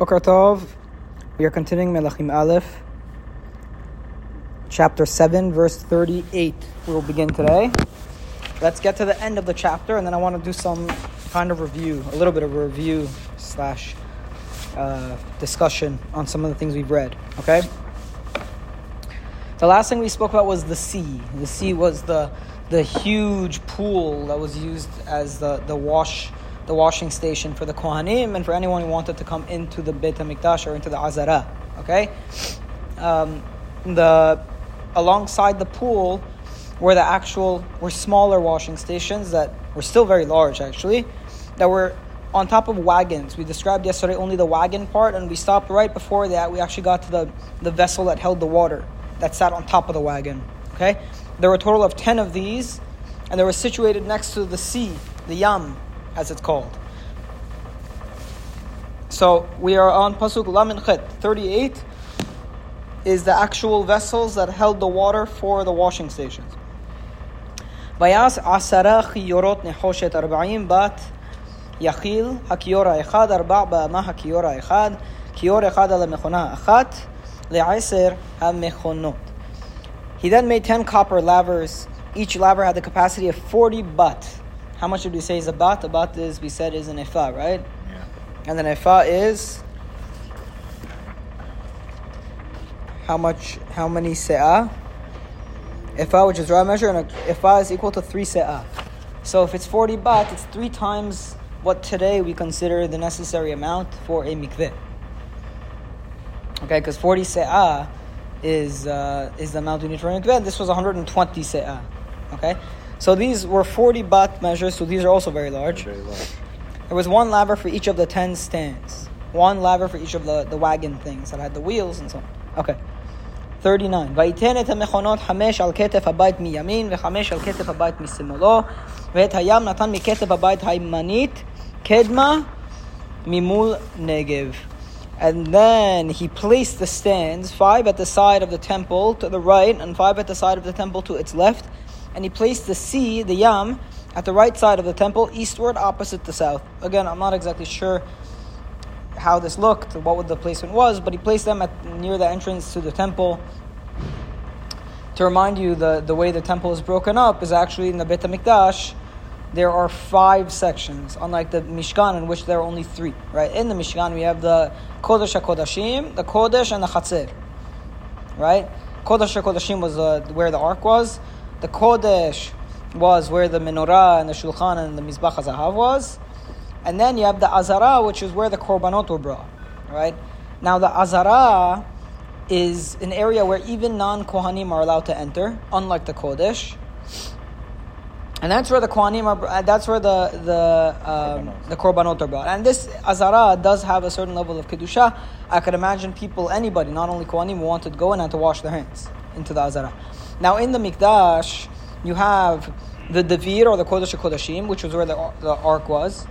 Boker We are continuing Melachim Aleph, chapter 7, verse 38. We will begin today. Let's get to the end of the chapter, and then I want to do some kind of review, a little bit of review slash uh, discussion on some of the things we've read. Okay? The last thing we spoke about was the sea. The sea was the the huge pool that was used as the, the wash the washing station for the Kohanim and for anyone who wanted to come into the Beit HaMikdash or into the Azara. Okay? Um, the, alongside the pool were the actual, were smaller washing stations that were still very large actually, that were on top of wagons. We described yesterday only the wagon part and we stopped right before that. We actually got to the, the vessel that held the water that sat on top of the wagon. Okay? There were a total of 10 of these and they were situated next to the sea, the Yam, as it's called. So we are on Pasuk Lamed Chet, 38 is the actual vessels that held the water for the washing stations. ויעש עשרה כיורות נחושת ארבעים בת יחיל, הכיור האחד, ארבע באמה הכיור האחד, כיור אחד על המכונה האחת, לעשר המכונות. He then made ten copper lavers. Each laver had the capacity of forty bat. How much did we say is a bat? A bat is, we said, is an ephah, right? Yeah. And then ephah is how much? How many se'ah? Ephah, which is raw measure, and a ephah is equal to three se'ah. So if it's forty bat, it's three times what today we consider the necessary amount for a mikveh. Okay, because forty se'ah is uh, is the amount we need for a mikveh. This was one hundred and twenty se'ah. Okay. So these were 40 bat measures, so these are also very large. Very large. There was one laver for each of the 10 stands. One laver for each of the, the wagon things that had the wheels and so on. Okay. 39. ויתן את המכונות חמש על כתף הבית מימין וחמש על כתף הבית משמאלו ואת הים נתן מכתף הבית הימנית קדמה ממול נגב. And then he placed the stands, five at the side of the temple to the right and five at the side of the temple to its left and he placed the sea, the Yam, at the right side of the temple, eastward, opposite the south. Again, I'm not exactly sure how this looked, what the placement was, but he placed them at near the entrance to the temple. To remind you, the, the way the temple is broken up is actually in the Beit HaMikdash, there are five sections, unlike the Mishkan, in which there are only three. Right? In the Mishkan, we have the Kodesh HaKodashim, the Kodesh, and the Chatzir. Right? Kodesh HaKodashim was uh, where the ark was. The Kodesh was where the menorah and the shulchan and the mizbach hazahav was, and then you have the azara, which is where the korbanot were brought. Right now, the azara is an area where even non-kohanim are allowed to enter, unlike the Kodesh. And that's where the kohanim are. That's where the the um, the korbanot are brought. And this azara does have a certain level of kedusha. I could imagine people, anybody, not only kohanim, wanted to go in and to wash their hands into the azara. Now in the Mikdash, you have the Devir or the Kodesh Kodashim, which was where the, the ark was.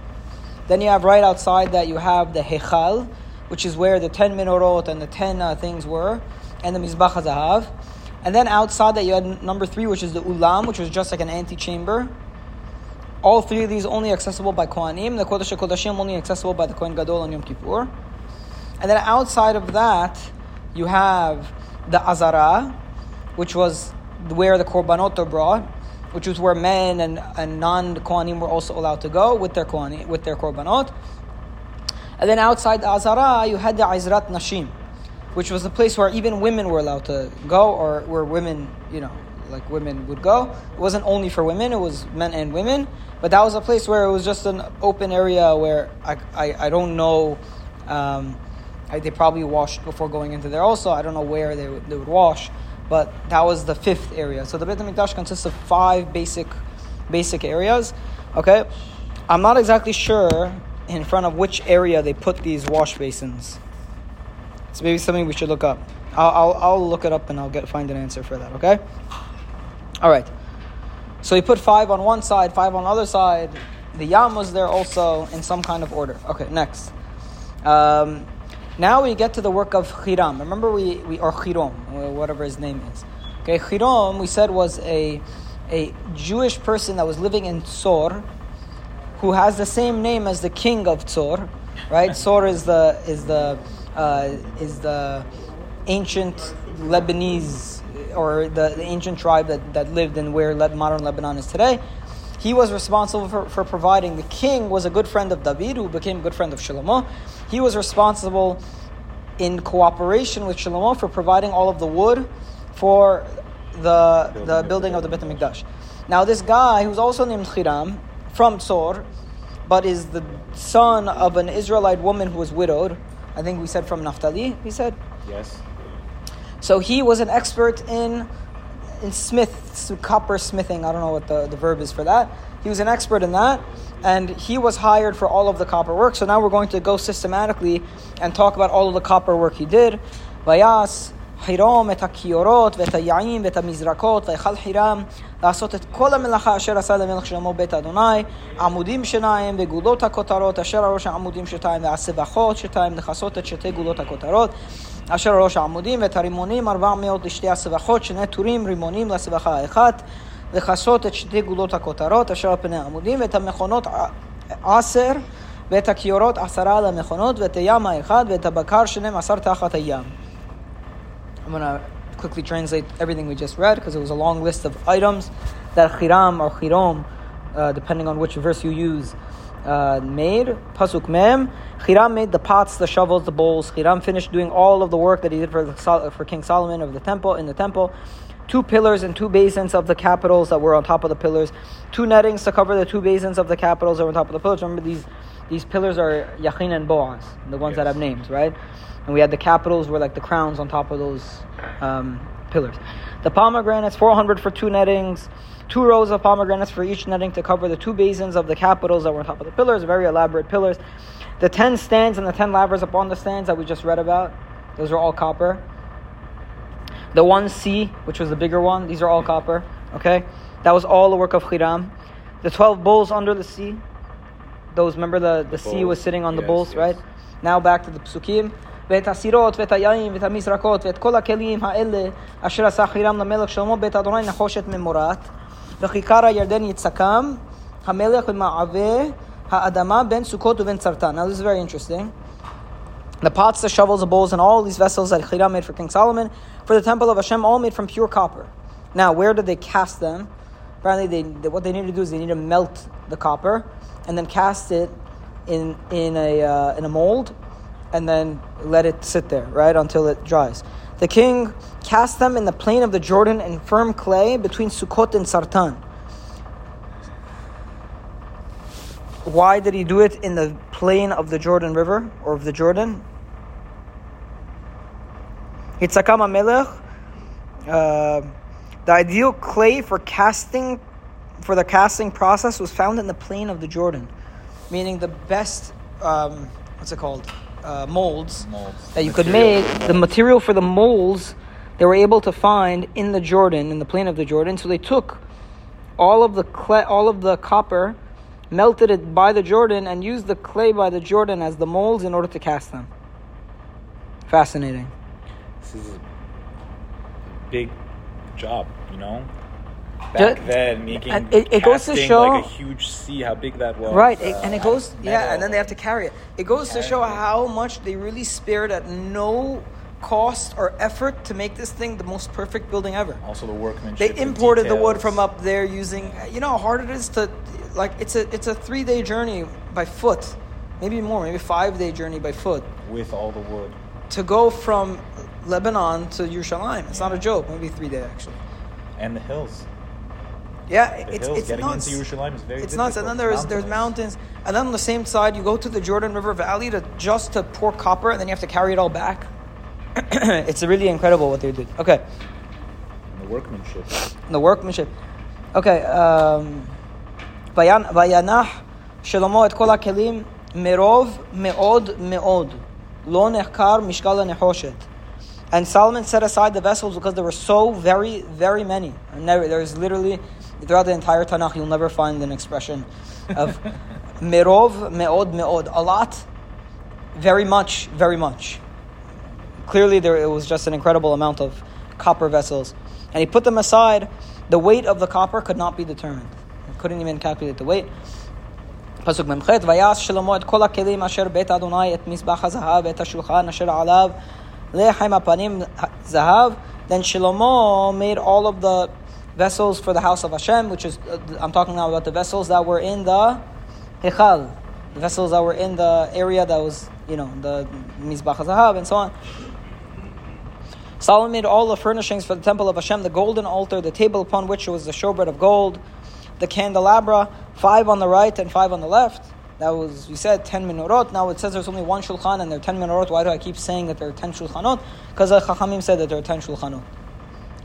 Then you have right outside that you have the Hechal, which is where the 10 menorot and the 10 uh, things were, and the Mizbach HaZahav. And then outside that you had number three, which is the Ulam, which was just like an antechamber. All three of these only accessible by Kohanim. The Kodesh Kodashim only accessible by the Kohen Gadol on Yom Kippur. And then outside of that, you have the Azara, which was where the korbanot are brought, which was where men and, and non kohanim were also allowed to go with their kohanim, with their korbanot. And then outside the Azara, you had the Ezrat Nashim, which was the place where even women were allowed to go, or where women, you know, like women would go. It wasn't only for women; it was men and women. But that was a place where it was just an open area where I, I, I don't know. Um, I, they probably washed before going into there. Also, I don't know where they they would wash but that was the fifth area. So the Beit HaMikdash consists of five basic, basic areas. Okay, I'm not exactly sure in front of which area they put these wash basins. It's maybe something we should look up. I'll, I'll, I'll look it up and I'll get find an answer for that. Okay. All right. So he put five on one side, five on the other side. The yam was there also in some kind of order. Okay, next. Um, now we get to the work of Hiram. Remember, we, we or Hirom, whatever his name is. Okay, Hirom, we said was a, a Jewish person that was living in Tzor, who has the same name as the king of Tzor. right? Sor is the is the uh, is the ancient Lebanese or the, the ancient tribe that, that lived in where modern Lebanon is today. He was responsible for, for providing. The king was a good friend of David, who became a good friend of Shlomo. He was responsible in cooperation with Shlomo for providing all of the wood for the, the building of the Beit HaMikdash. Now, this guy, who's also named Hiram, from Tzor, but is the son of an Israelite woman who was widowed. I think we said from Naphtali, he said. Yes. So he was an expert in in smith, copper smithing. I don't know what the, the verb is for that. He was an expert in that, and he was hired for all of the copper work. So now we're going to go systematically and talk about all of the copper work he did. Vayas, חירום את הכיורות ואת היעים ואת המזרקות ויכל חירם לעשות את כל המלאכה אשר עשה למלך שלמה בית אדוני עמודים שניים וגולות הכותרות אשר הראש העמודים שתיים והסבכות שתיים לכסות את שתי גולות הכותרות אשר הראש העמודים ואת הרימונים ארבע מאות לשתי הסבכות שני טורים רימונים לסבכה האחת לכסות את שתי גולות הכותרות אשר על פני העמודים ואת המכונות עשר ואת הכיורות עשרה למכונות ואת הים האחד ואת הבקר שנים עשר תחת הים I'm going to quickly translate everything we just read because it was a long list of items that Khiram or Khirom, uh, depending on which verse you use, uh, made. Pasuk Mem. Khiram made the pots, the shovels, the bowls. Khiram finished doing all of the work that he did for, the, for King Solomon of the temple in the temple. Two pillars and two basins of the capitals that were on top of the pillars. Two nettings to cover the two basins of the capitals that were on top of the pillars. Remember these these pillars are Yachin and Boaz, the ones yes. that have names, right? and we had the capitals were like the crowns on top of those um, pillars. The pomegranates, 400 for two nettings, two rows of pomegranates for each netting to cover the two basins of the capitals that were on top of the pillars, very elaborate pillars. The 10 stands and the 10 lavers upon the stands that we just read about, those are all copper. The one C, which was the bigger one, these are all copper. Okay? That was all the work of Hiram. The 12 bowls under the sea, those, remember the, the, the sea was sitting on yes, the bowls, yes. right? Now back to the psukim. ואת הסירות ואת היין ואת המזרקות ואת כל הכלים האלה אשר עשה חירם למלך שלמה בית אדוני נחושת ממורת וכיכר הירדן יצקם המלך במעבה האדמה בין סוכות ובין צרתן. Now this is very interesting. The pots, the shovels, the bowls, and all these vessels that Hiram made for King Solomon, for the temple of Hashem, all made from pure copper. Now, where did they cast them? Apparently, they, what they need to do is they need to melt the copper and then cast it in in a uh, in a mold and then let it sit there, right, until it dries. The king cast them in the plain of the Jordan in firm clay between Sukkot and Sartan. Why did he do it in the plain of the Jordan River or of the Jordan? Hitzakam Melech, uh, the ideal clay for casting, for the casting process was found in the plain of the Jordan, meaning the best, um, what's it called? uh, molds, molds, that you could make, the material for the molds they were able to find in the Jordan, in the plain of the Jordan. So they took all of the clay, all of the copper, melted it by the Jordan, and used the clay by the Jordan as the molds in order to cast them. Fascinating. This is a big job, you know? Back then making it, it goes to show like a huge sea how big that was. Right uh, and it goes yeah and then they have to carry it. It goes to show how much they really spared at no cost or effort to make this thing the most perfect building ever. Also the workmanship they imported the wood from up there using you know how hard it is to like it's a it's a three day journey by foot maybe more maybe five day journey by foot. With all the wood. To go from lebanon to yerushalayim. It's yeah. not a joke maybe three day actually. And the hills. Yeah, the it's hills, it's getting nuts. into Yerushalayim is very It's difficult. nuts, and then there's there's mountains, and then on the same side you go to the Jordan River Valley to just to pour copper, and then you have to carry it all back. it's really incredible what they did. Okay. And the workmanship. And the workmanship. Okay. Um, וינח שלמה את כל הכלים מרוב מאוד מאוד לא נחקר משקל הנחושת. And Solomon set aside the vessels because there were so very, very many. And there's literally throughout the entire Tanakh, you'll never find an expression of merov, meod, meod. A lot, very much, very much. Clearly, there it was just an incredible amount of copper vessels. And he put them aside. The weight of the copper could not be determined. He couldn't even calculate the weight. פסוק מ"ח, ויעש שלמה את כל הכלים אשר בית אדוני, את מזבח הזהב ואת השולחן אשר עליו לחם הפנים זהב. Then Shlomo made all of the vessels for the house of Hashem, which is, uh, I'm talking now about the vessels that were in the Hechal, the vessels that were in the area that was, you know, the Mizbach HaZahav and so on. Solomon made all the furnishings for the temple of Hashem, the golden altar, the table upon which was the showbread of gold, the candelabra, five on the right and five on the left. That was, we said, 10 menorot. Now it says there's only one shulchan and there are 10 menorot. Why do I keep saying that there are 10 shulchanot? Because the Chachamim said that there are 10 shulchanot.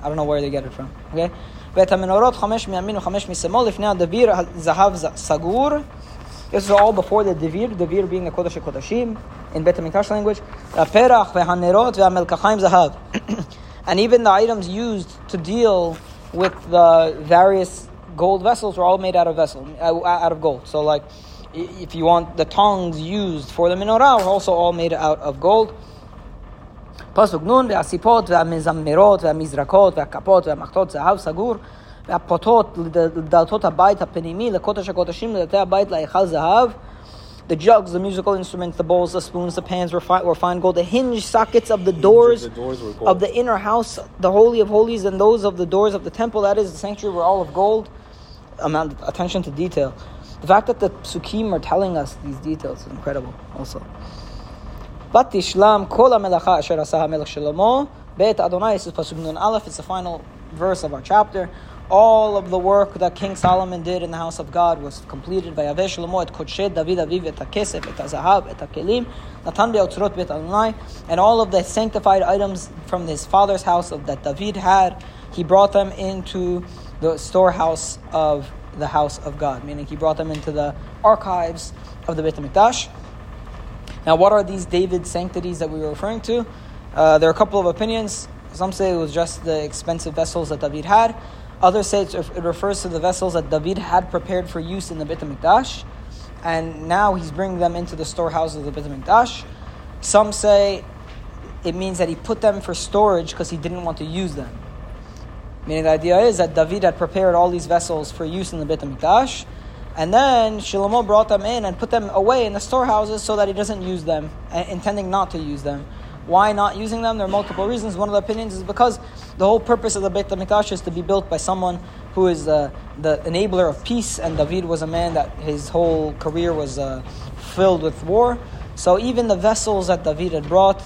I don't know where they get it from. Okay? ואת המנורות חמש מימין וחמש משמאל לפני הדביר זהב סגור. This is all before the דביר, דביר being the קודש הקודשים in בית המקדש language. הפרח והנרות והמלקחיים זהב. And even the items used to deal with the various gold vessels were all made out of vessel, uh, out of gold. So like, if you want the tongs used for the menorah were also all made out of gold. פסוק נ' והסיפות והמזמרות והמזרקות והכפות והמחטות זהב סגור והפוטות לדלתות הבית הפנימי לקודש הקודשים לדלתי הבית להיכל זהב the jugs, the musical instruments, the bowls, the spoons, the pans were, fi- were fine gold. The hinge sockets of the doors, of the, doors of the inner house, the holy of holies, and those of the doors of the temple, that is the sanctuary, were all of gold. Amount attention to detail. The fact that the psukim are telling us these details is incredible. Also, but kol hamelacha asher asah melech Shlomo. Beit Adonai, this Pasuk Nun Aleph, it's the final verse of our chapter all of the work that King Solomon did in the house of God was completed by Avesh Shlomo et Kodshe David Aviv et HaKesef et et Natan be'otzrot bet Adonai and all of the sanctified items from his father's house of, that David had he brought them into the storehouse of the house of God meaning he brought them into the archives of the Beit HaMikdash. Now what are these David sanctities that we were referring to? Uh, there are a couple of opinions. Some say it was just the expensive vessels that David had. Others say it refers to the vessels that David had prepared for use in the Beit HaMikdash, and now he's bringing them into the storehouses of the Beit HaMikdash. Some say it means that he put them for storage because he didn't want to use them. Meaning the idea is that David had prepared all these vessels for use in the Beit HaMikdash, and then Shlomo brought them in and put them away in the storehouses so that he doesn't use them, intending not to use them. Why not using them? There are multiple reasons. One of the opinions is because the whole purpose of the Beit HaMikdash is to be built by someone who is uh, the enabler of peace, and David was a man that his whole career was uh, filled with war. So even the vessels that David had brought,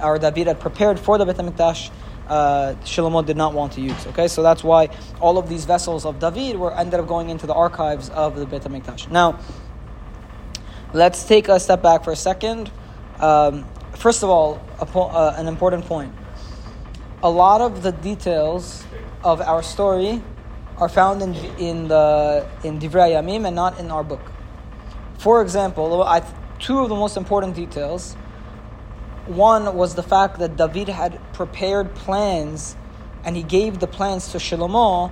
or David had prepared for the Beit HaMikdash, uh, Shlomo did not want to use. Okay, so that's why all of these vessels of David were ended up going into the archives of the Beit Hamikdash. Now, let's take a step back for a second. Um, first of all, po- uh, an important point. A lot of the details of our story are found in in the in Divrei Yamim and not in our book. For example, I, two of the most important details one was the fact that David had prepared plans and he gave the plans to Shlomo.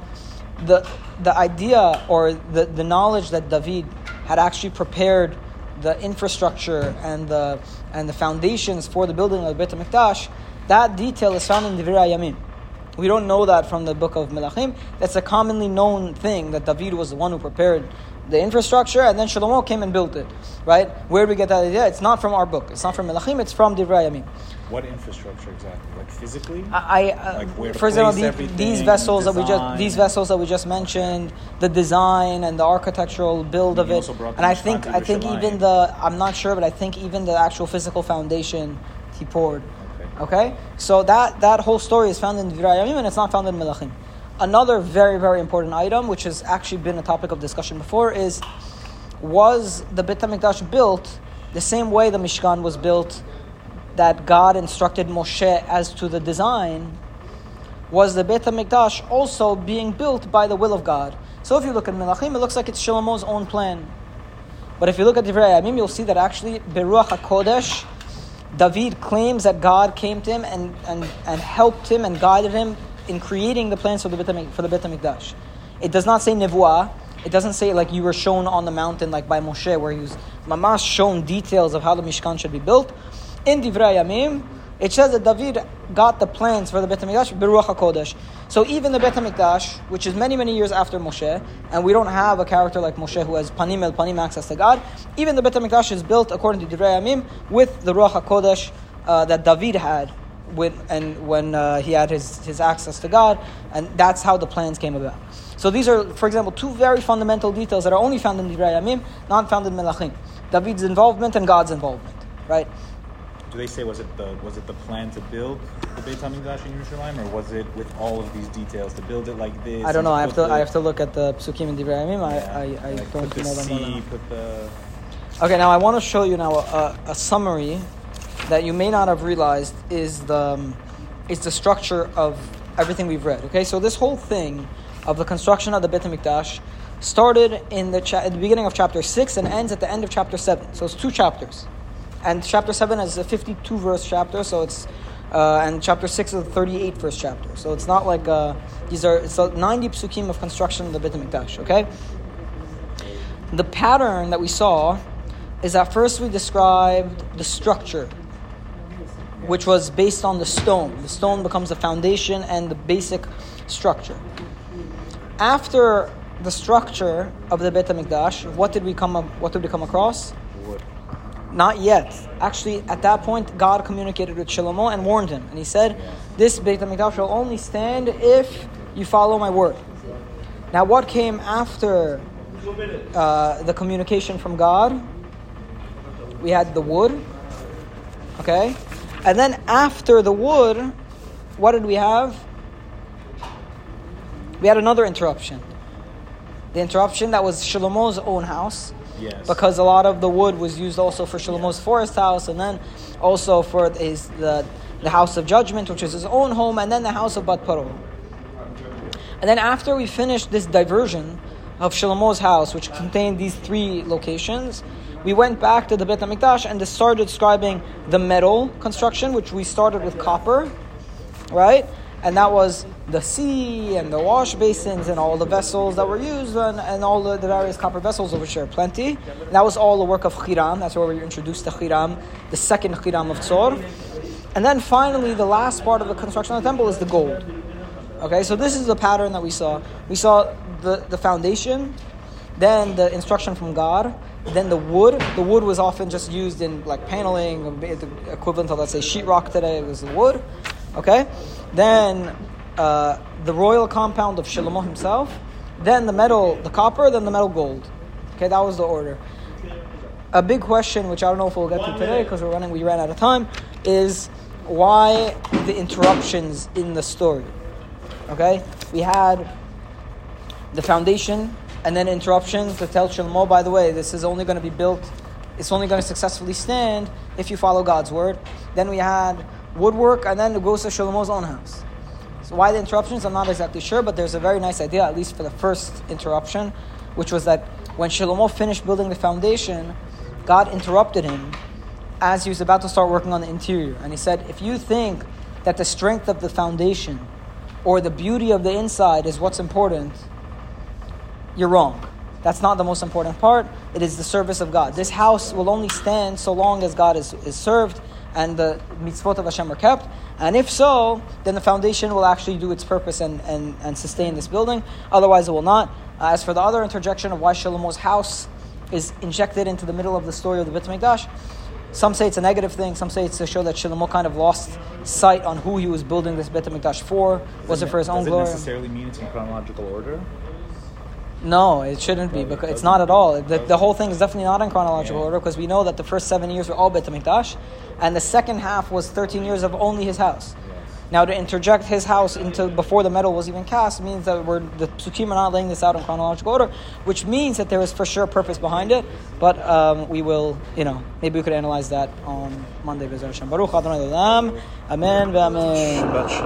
The, the idea or the, the knowledge that David had actually prepared the infrastructure and the, and the foundations for the building of the Beit HaMikdash, that detail is found in Divrei Yamim. We don't know that from the book of Melachim. That's a commonly known thing that David was the one who prepared the infrastructure, and then Shlomo came and built it. Right? Where do we get that idea? It's not from our book. It's not from Melachim. It's from Divrei Yamim. What infrastructure exactly? Like physically? I, uh, like for example, the, these vessels that we just these vessels that we just mentioned, the design and the architectural build of it, and I think I think even the I'm not sure, but I think even the actual physical foundation he poured. Okay. okay? So that that whole story is found in Divrei Yamim, and it's not found in Melachim. Another very, very important item, which has actually been a topic of discussion before, is was the Beit HaMikdash built the same way the Mishkan was built that God instructed Moshe as to the design? Was the Beit HaMikdash also being built by the will of God? So if you look at Melachim, it looks like it's Shlomo's own plan. But if you look at Divrei Yamim, you'll see that actually Beruach HaKodesh, David claims that God came to him and, and, and helped him and guided him in creating the plans for the Beit, for the Beit HaMikdash. It does not say nevuah. It doesn't say like you were shown on the mountain like by Moshe, where he was mamash shown details of how the Mishkan should be built. In Divrei Yamim, It says that David got the plans for the Bet HaMikdash Beruach HaKodesh. So even the Bet HaMikdash, which is many, many years after Moshe, and we don't have a character like Moshe who has Panim El Panim access to God, even the Bet HaMikdash is built according to Divrei Yamim with the Ruach HaKodesh uh, that David had when, and when uh, he had his, his access to God, and that's how the plans came about. So these are, for example, two very fundamental details that are only found in Divrei Yamim, not found in Melachim. David's involvement and God's involvement, right? Do they say was it the was it the plan to build the Beit Hamikdash in Yerushalayim, or was it with all of these details to build it like this? I don't know. I have to the, I have to look at the psukim in Divrei. Yeah, I I, I like don't know them. Put the Okay, now I want to show you now a, a summary that you may not have realized is the um, is the structure of everything we've read. Okay, so this whole thing of the construction of the Beit Hamikdash started in the, cha- at the beginning of chapter six and ends at the end of chapter seven. So it's two chapters, and chapter seven is a fifty-two verse chapter. So it's uh, and chapter six is a thirty-eight verse chapter. So it's not like uh, these are so ninety psukim of construction of the Beit Hamikdash. Okay, the pattern that we saw is that first we described the structure which was based on the stone. The stone becomes the foundation and the basic structure. After the structure of the Beit Hamikdash, what did we come up, what did we come across? Wood. Not yet. Actually, at that point, God communicated with Shlomo and warned him, and he said, "This Beit Hamikdash will only stand if you follow my word." Now, what came after uh, the communication from God? We had the wood. Okay, and then after the wood, what did we have? We had another interruption. The interruption that was Shlomo's own house. Because a lot of the wood was used also for Shlomo's forest house, and then also for his, the, the house of judgment, which is his own home, and then the house of Bat Paro. And then after we finished this diversion of Shlomo's house, which contained these three locations, we went back to the Beit HaMikdash and started describing the metal construction, which we started with copper, right? And that was the sea and the wash basins and all the vessels that were used and, and all the, the, various copper vessels, of which there are plenty. And that was all the work of Hiram. That's where we introduced to Hiram, the second Hiram of Tzor. And then finally, the last part of the construction of the temple is the gold. Okay, so this is the pattern that we saw. We saw the, the foundation, then the instruction from God, then the wood, the wood was often just used in like paneling, the equivalent of let's say sheetrock today it was the wood. Okay, then uh, the royal compound of Shlomo himself, then the metal, the copper, then the metal gold. Okay, that was the order. A big question, which I don't know if we'll get to today because we're running, we ran out of time, is why the interruptions in the story. Okay, we had the foundation and then interruptions to tell Shlomo, by the way, this is only going to be built, it's only going to successfully stand if you follow God's word. Then we had woodwork, and then it goes to Shlomo's own house. So why the interruptions? I'm not exactly sure, but there's a very nice idea, at least for the first interruption, which was that when Shlomo finished building the foundation, God interrupted him as he was about to start working on the interior. And he said, if you think that the strength of the foundation or the beauty of the inside is what's important, you're wrong. That's not the most important part. It is the service of God. This house will only stand so long as God is, is served and the mitzvot of Hashem are kept. And if so, then the foundation will actually do its purpose and, and, and sustain this building. Otherwise, it will not. Uh, as for the other interjection of why Shlomo's house is injected into the middle of the story of the Beit Mikdash, some say it's a negative thing. Some say it's to show that Shlomo kind of lost sight on who he was building this Beit Mikdash for. Was does it for his own glory? Does it necessarily mean it's in chronological order? No, it shouldn't be because it's not at all. The, the whole thing is definitely not in chronological yeah. order because we know that the first seven years were all Beit Hamikdash, and the second half was thirteen years of only his house. Now to interject his house into before the metal was even cast means that we're the psukim are not laying this out in chronological order, which means that there is for sure a purpose behind it. But um, we will, you know, maybe we could analyze that on Monday. Baruch Adonai Amen. Amen.